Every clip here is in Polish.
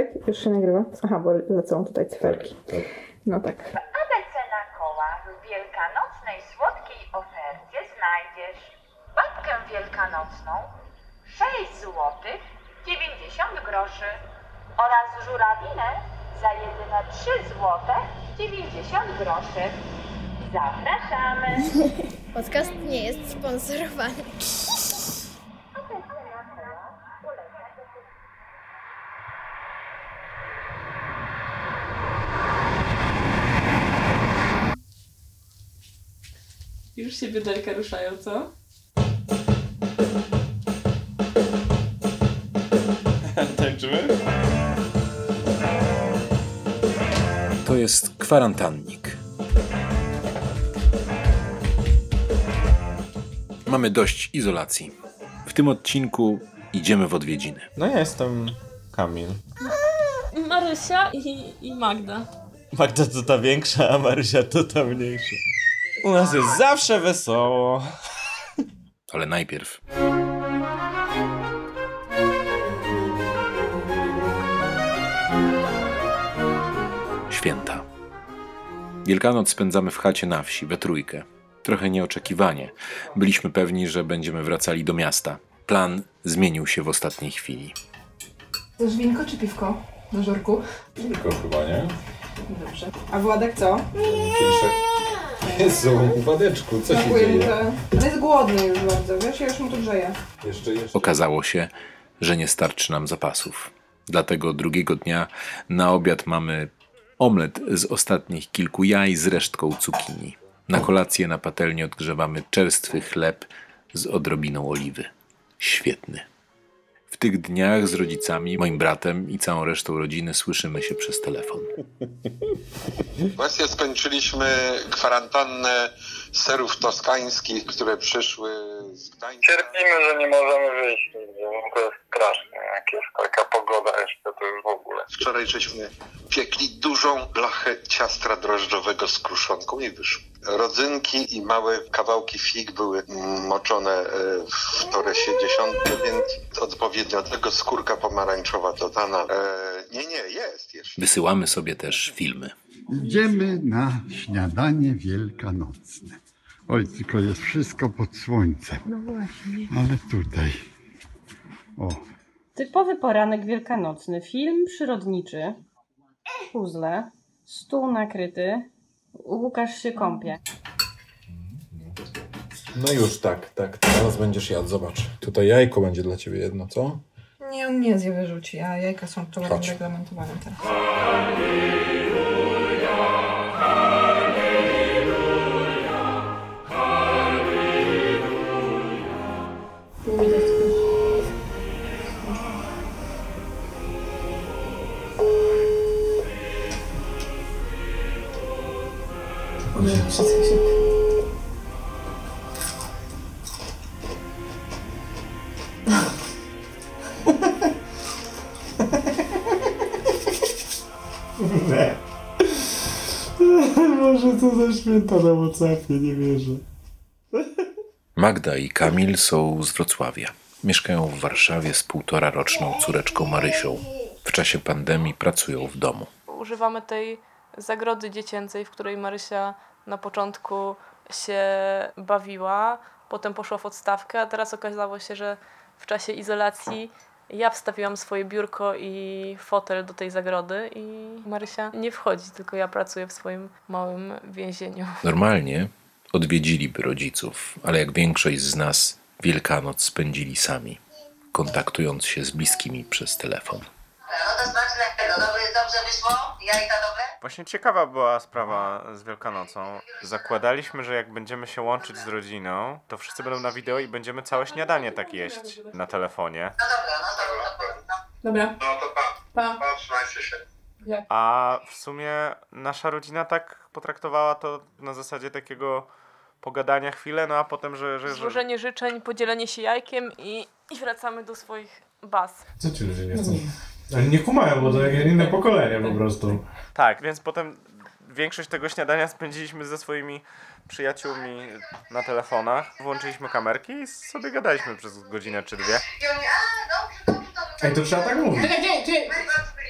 tak? Już się nagrywa? Aha, bo lecą tutaj cyferki. Tak. No tak. ABC na kołach w wielkanocnej słodkiej ofercie znajdziesz babkę wielkanocną 6 zł 90 groszy oraz żurawinę za jedyne 3 zł 90 groszy. Zapraszamy! Podcast nie jest sponsorowany. Już się bioderka ruszają, co? Tańczymy? To jest kwarantannik. Mamy dość izolacji. W tym odcinku idziemy w odwiedziny. No ja jestem Kamil. Marysia i, i Magda. Magda to ta większa, a Marysia to ta mniejsza. U nas jest zawsze wesoło. Ale najpierw święta. Wielkanoc spędzamy w chacie na wsi, we trójkę. Trochę nieoczekiwanie. Byliśmy pewni, że będziemy wracali do miasta. Plan zmienił się w ostatniej chwili. Chcesz winko czy piwko? Do żurku? Tylko chyba, nie? Dobrze. A Władek co? Kieliszek. Jezu, Władeczku, co się Smakuje mu dzieje? On jest głodny już bardzo, wiesz, ja już mu tu grzeję. Jeszcze, jeszcze. Okazało się, że nie starczy nam zapasów. Dlatego drugiego dnia na obiad mamy omlet z ostatnich kilku jaj z resztką cukinii. Na kolację na patelni odgrzewamy czerstwy chleb z odrobiną oliwy. Świetny. W tych dniach z rodzicami, moim bratem i całą resztą rodziny słyszymy się przez telefon. Właśnie skończyliśmy kwarantannę serów toskańskich, które przyszły z Gdańska. Cierpimy, że nie możemy wyjść nigdzie. No to jest straszne. Jak jest taka pogoda jeszcze, to już w ogóle. Wczoraj żeśmy piekli dużą blachę ciastra drożdżowego z kruszonką i wyszło. Rodzynki i małe kawałki fig były moczone e, w toresie dziesiątym, więc odpowiednio do tego skórka pomarańczowa dodana. E, nie, nie, jest jeszcze. Wysyłamy sobie też filmy. Idziemy na śniadanie wielkanocne. Oj, tylko jest wszystko pod słońcem. No właśnie. Ale tutaj. O, Typowy poranek wielkanocny. Film przyrodniczy. Puzzle. Stół nakryty. Łukasz się kąpie. No już tak, tak. Teraz będziesz jadł, zobacz. Tutaj jajko będzie dla ciebie jedno, co? Nie, on nie zje wyrzuci, a jajka są towarem Chodź. teraz. Może to za święta na Whatsappie, nie wierzę. Magda i Kamil są z Wrocławia. Mieszkają w Warszawie z półtora roczną córeczką Marysią. W czasie pandemii pracują w domu. Używamy tej zagrody dziecięcej, w której Marysia na początku się bawiła, potem poszła w odstawkę, a teraz okazało się, że w czasie izolacji ja wstawiłam swoje biurko i fotel do tej zagrody i Marysia nie wchodzi, tylko ja pracuję w swoim małym więzieniu. Normalnie odwiedziliby rodziców, ale jak większość z nas Wielkanoc spędzili sami, kontaktując się z bliskimi przez telefon. No to smacznego, dobrze, dobrze wyszło? Jajka dobre? Właśnie ciekawa była sprawa z Wielkanocą. Zakładaliśmy, że jak będziemy się łączyć z rodziną, to wszyscy będą na wideo i będziemy całe śniadanie tak jeść na telefonie. No dobra, dobra, no. No to pa, pa. pa, trzymajcie się. A w sumie nasza rodzina tak potraktowała to na zasadzie takiego pogadania chwilę, no a potem, że... że, że... Złożenie życzeń, podzielenie się jajkiem i, i wracamy do swoich baz. Co ci ludzie nie chcą? Oni nie kumają, bo to jakieś inne pokolenie po prostu. Tak, więc potem większość tego śniadania spędziliśmy ze swoimi przyjaciółmi na telefonach. Włączyliśmy kamerki i sobie gadaliśmy przez godzinę czy dwie. I oni, a dobrze. Ej, to trzeba tak mówić. My was byli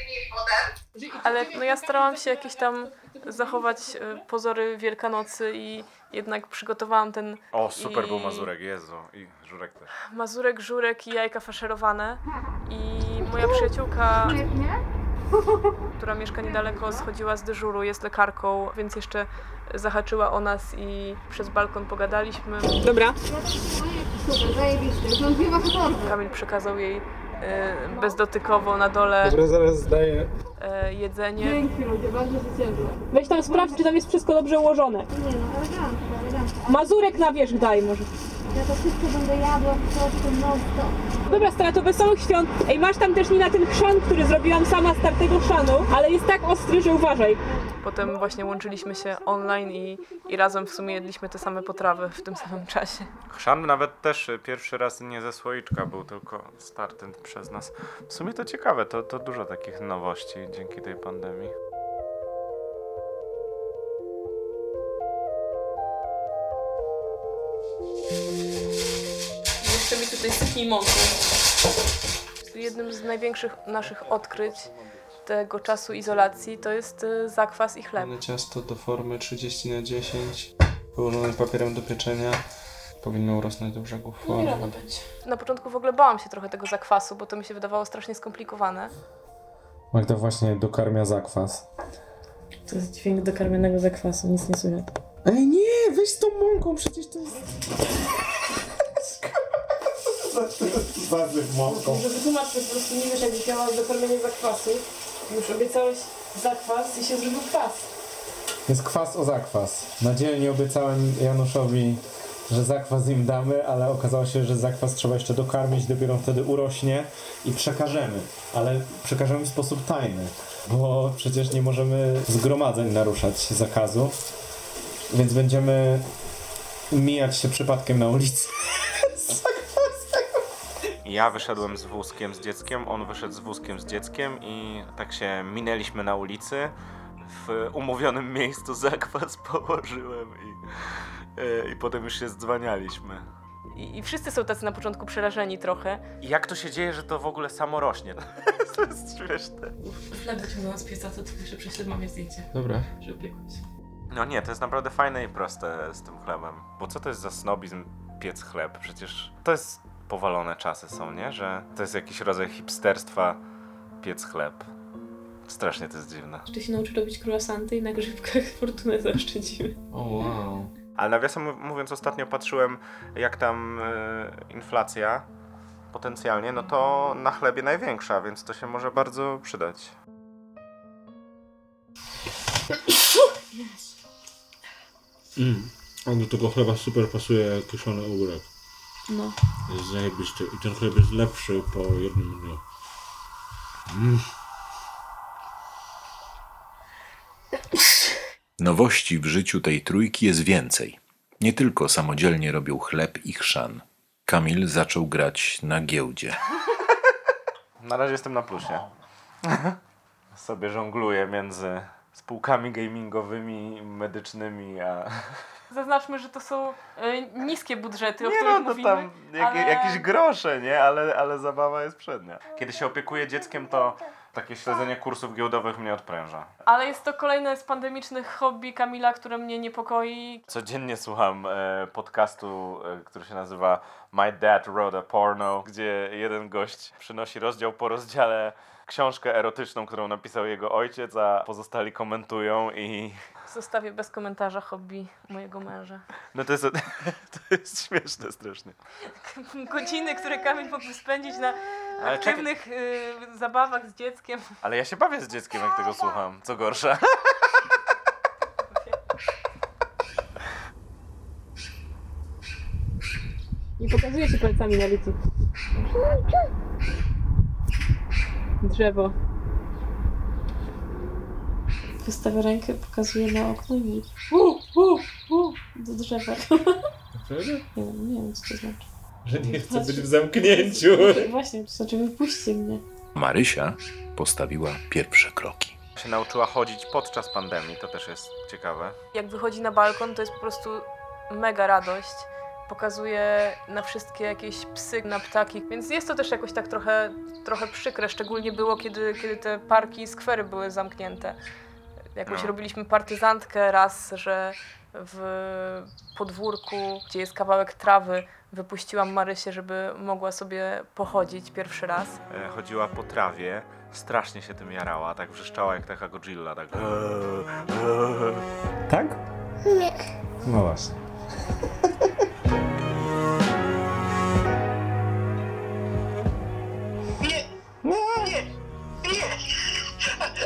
mieli Ale no ja starałam się jakieś tam zachować e, pozory Wielkanocy i jednak przygotowałam ten O, super i- był Mazurek, Jezu. I Żurek też. mazurek, żurek i jajka faszerowane. I moja przyjaciółka, która mieszka niedaleko, schodziła z dyżuru, jest lekarką, więc jeszcze zahaczyła o nas i przez balkon pogadaliśmy. Dobra. Super, zajebiście. Już mam dwie wasze torby. Kamil przekazał jej bezdotykowo na dole Dobra, zaraz zdaję. e, jedzenie. Dzięki ludzie, bardzo się cieszę. Weź tam sprawdź, czy tam jest wszystko dobrze ułożone. Nie no, elegancko, elegancko. Mazurek na wierzch daj może. Ja to wszystko będę jadła w non stop. Dobra, stara, to wesołych świąt. Ej, masz tam też Nina ten chrzan, który zrobiłam sama z tartego chrzanu, ale jest tak ostry, że uważaj. Potem właśnie łączyliśmy się online i, i razem w sumie jedliśmy te same potrawy w tym samym czasie. Chrzan nawet też y, pierwszy raz nie ze słoiczka był, tylko starty przez nas. W sumie to ciekawe, to, to dużo takich nowości dzięki tej pandemii. Jeszcze mi tutaj sypnij mąką. Jednym z największych naszych odkryć tego czasu izolacji to jest y, zakwas i chleb. Ciasto do formy 30 na 10 położone papierem do pieczenia. Powinno urosnąć do brzegów formy. Na początku w ogóle bałam się trochę tego zakwasu, bo to mi się wydawało strasznie skomplikowane. Magda właśnie dokarmia zakwas. To jest dźwięk dokarmionego zakwasu, nic nie słychać. Ej nie, weź z tą mąką, przecież to jest... Zazyw mąką. Może wytłumacz, po prostu nie wiesz, jak działa dokarmienie zakwasu. Już obiecałeś zakwas i się zrobił kwas. Jest kwas o zakwas. Na dzielnie obiecałem Januszowi, że zakwas im damy, ale okazało się, że zakwas trzeba jeszcze dokarmić, dopiero wtedy urośnie i przekażemy. Ale przekażemy w sposób tajny, bo przecież nie możemy zgromadzeń naruszać zakazu. Więc będziemy mijać się przypadkiem na ulicy. Ja wyszedłem z wózkiem z dzieckiem, on wyszedł z wózkiem z dzieckiem i tak się minęliśmy na ulicy. W umówionym miejscu zakwas położyłem i, e, i potem już się zdzwanialiśmy. I, I wszyscy są tacy na początku przerażeni trochę. I jak to się dzieje, że to w ogóle samo rośnie? to jest śmieszne. Chleb wyciągnęłam z pieca, to tylko jeszcze prześlę mamie zdjęcie. Dobra. Że upiekłaś. No nie, to jest naprawdę fajne i proste z tym chlebem. Bo co to jest za snobizm piec chleb? Przecież to jest powalone czasy są, nie? Że to jest jakiś rodzaj hipsterstwa piec chleb. Strasznie to jest dziwne. Jeszcze się nauczy robić croissanty i na grzybkach fortunę zaoszczędzimy. O wow. Ale nawiasem mów- mówiąc, ostatnio patrzyłem, jak tam e, inflacja potencjalnie, no to na chlebie największa, więc to się może bardzo przydać. Mm. A do tego chleba super pasuje kiszony ogórek. No. Jest zajebisty. I ten chleb jest lepszy po jednym dniu. Mm. Nowości w życiu tej trójki jest więcej. Nie tylko samodzielnie robią chleb i chrzan. Kamil zaczął grać na giełdzie. Na razie jestem na plusie. Sobie żongluję między spółkami gamingowymi, medycznymi, a... Zaznaczmy, że to są e, niskie budżety, o Nie których no, to mówimy. tam jak, ale... jakieś grosze, nie? Ale, ale zabawa jest przednia. Kiedy się opiekuję dzieckiem, to takie śledzenie kursów giełdowych mnie odpręża. Ale jest to kolejne z pandemicznych hobby Kamila, które mnie niepokoi. Codziennie słucham e, podcastu, e, który się nazywa My Dad Wrote a Porno, gdzie jeden gość przynosi rozdział po rozdziale książkę erotyczną, którą napisał jego ojciec, a pozostali komentują i Zostawię bez komentarza hobby mojego męża. no to jest, to jest śmieszne strasznie. Godziny, które Kamil mógłby spędzić na Ale aktywnych y, zabawach z dzieckiem. Ale ja się bawię z dzieckiem, jak tego słucham, co gorsza. Nie pokazuje się palcami na licu. Drzewo. Wystawia rękę, pokazuje na okno i mówi u, u, u, do drzewa. Nie wiem, nie wiem co to znaczy. Że nie chce być w zamknięciu. Właśnie, to znaczy wypuśćcie mnie. Marysia postawiła pierwsze kroki. Się nauczyła chodzić podczas pandemii, to też jest ciekawe. Jak wychodzi na balkon, to jest po prostu mega radość. Pokazuje na wszystkie jakieś psy, na ptaki, więc jest to też jakoś tak trochę, trochę przykre, szczególnie było, kiedy, kiedy te parki i skwery były zamknięte. Jakoś No. robiliśmy partyzantkę raz, że w podwórku, gdzie jest kawałek trawy, wypuściłam Marysię, żeby mogła sobie pochodzić pierwszy raz. E, chodziła po trawie, strasznie się tym jarała, tak wrzeszczała jak taka Godzilla, tak. Tak? No właśnie.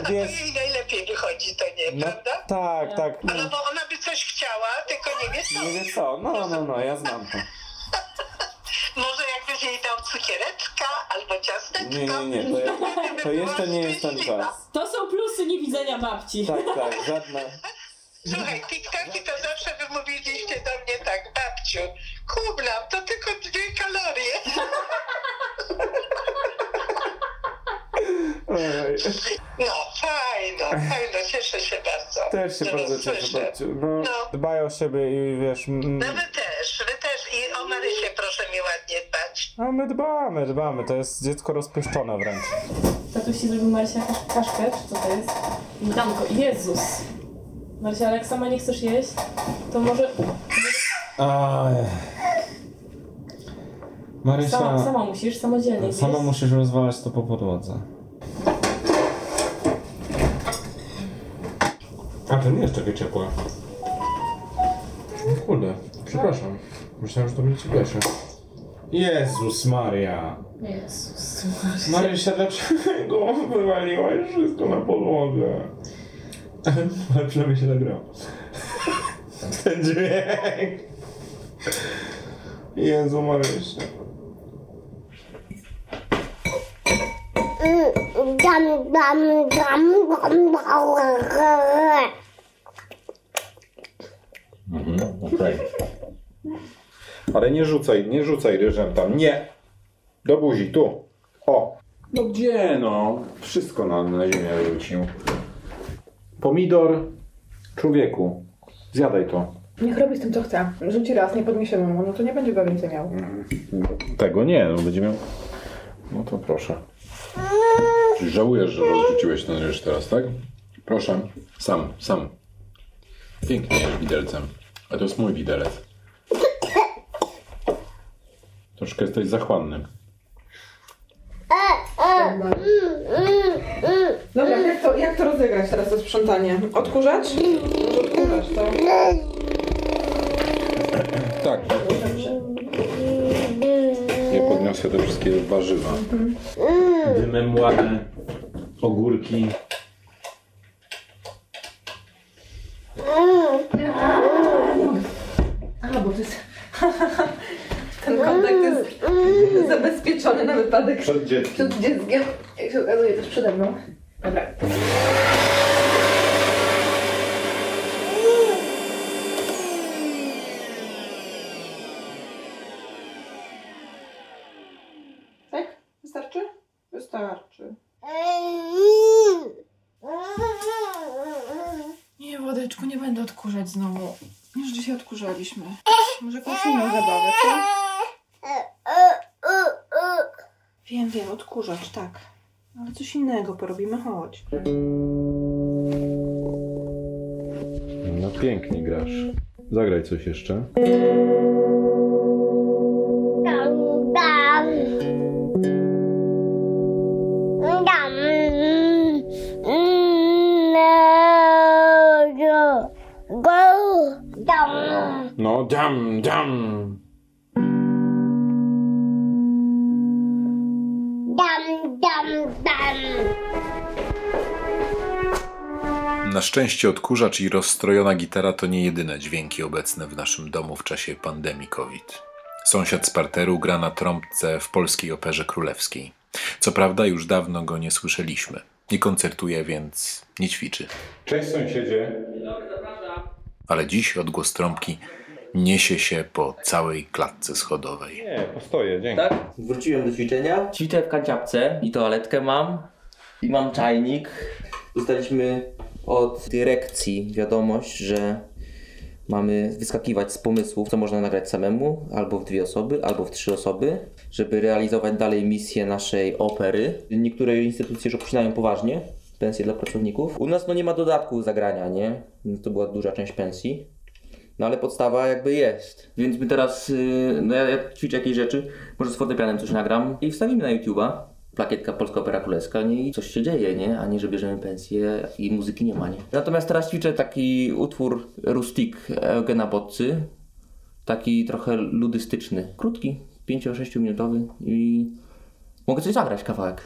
Wiesz, Jej najlepiej wychodzi to nie, no, prawda? tak, tak. No bo ona by coś chciała, tylko nie wie co. Nie wie co, no, no, no, ja znam to. Może jakbyś jej dał cukiereczka albo ciasteczko. Nie, nie, nie, to, ja, to jeszcze nie jest ten czas. To są plusy niewidzenia babci. Tak, tak, żadna. Słuchaj, tiktaki to zawsze wy mówiliście do mnie tak, babciu, kublam, to tylko dwie kalorie. Oj, No, fajno, fajno, cieszę się bardzo. też się że bardzo was cieszę, babciu. No, dbaj o siebie i wiesz... mm, No wy też, wy też i o Marysię proszę mi ładnie dbać. No my dbamy, dbamy, to jest dziecko rozpuszczone wręcz. Tatuś ci zrobił Marysia kasz- kaszkę, czy co to jest? Witanko, Jezus! Marysia, ale jak sama nie chcesz jeść, to może Aj. Marysia, sama, sama musisz, samodzielnie sama musisz rozwalać to po podłodze. To nie jest takie ciepłe. No Kurde, przepraszam. Myślałem, że to będzie cieplejsze. Jezus Maria. Jezus. Marysia, dlaczego wywaliłaś wszystko na podłogę? Ale przynajmniej się nagrało. Ten dźwięk. Jezu Marysia. Dam, dam, dam, dam, dam. Mhm, okej. Ale nie rzucaj, nie rzucaj ryżem tam. Nie! Do buzi, tu. O! No gdzie no? Wszystko na, na ziemię wrócił. Pomidor, człowieku, zjadaj to. Niech robi z tym co chce. Rzuci raz, nie podniesiemy mu, no to nie będzie go więcej miał. Tego nie, no będzie miał... No to proszę. Żałujesz, że rozrzuciłeś ten ryż teraz, tak? Proszę. Sam, sam. Pięknie widelcem. A to jest mój widelec. Troszkę jesteś zachłanny. Dobra, jak to, jak to rozegrać teraz to sprzątanie? Odkurzać? Może odkurzać to. Tak. Ja podniosę te wszystkie warzywa. Dymem ładne. Ogórki. A, bo to jest... Ten kontakt jest zabezpieczony na wypadek Przed dzieckiem. przed dzieckiem. Jak się okazuje, też przede mną. Dobra. Tak? Wystarczy? Wystarczy. Nie, Władeczku, nie będę odkurzać znowu. Już dzisiaj odkurzaliśmy. Może inną zabawę, co? Wiem, wiem, odkurzacz, tak. Ale coś innego porobimy, chodź. No pięknie grasz. Zagraj coś jeszcze. Dam, dam. Dam. No, go. Dam. No, dam, dam. Dam, Na szczęście odkurzacz i rozstrojona gitara to nie jedyne dźwięki obecne w naszym domu w czasie pandemii COVID. Sąsiad z parteru gra na trąbce w polskiej operze królewskiej. Co prawda już dawno go nie słyszeliśmy. Nie koncertuje, więc nie ćwiczy. Cześć sąsiedzie. Ale dziś odgłos trąbki niesie się po całej klatce schodowej. Nie, postoję, dzięki. Tak, wróciłem do ćwiczenia. Ćwiczę w kanciapce i toaletkę mam. I mam czajnik. Dostaliśmy od dyrekcji wiadomość, że Mamy wyskakiwać z pomysłów, co można nagrać samemu, albo w dwie osoby, albo w trzy osoby, żeby realizować dalej misję naszej opery. Niektóre instytucje już obcinają poważnie pensje dla pracowników. U nas no nie ma dodatku zagrania, nie? To była duża część pensji. No ale podstawa jakby jest. Więc my teraz, yy, no ja, ja ćwiczę jakieś rzeczy, może z fortepianem coś nagram i wstawimy na YouTube'a. Plakietka Polska Opera Królewska, nie? I coś się dzieje, nie? A nie, że bierzemy pensję i muzyki nie ma, nie? Natomiast teraz ćwiczę taki utwór Rustik Eugena Bodcy. Taki trochę ludystyczny. Krótki, 5-6 minutowy i mogę coś zagrać kawałek.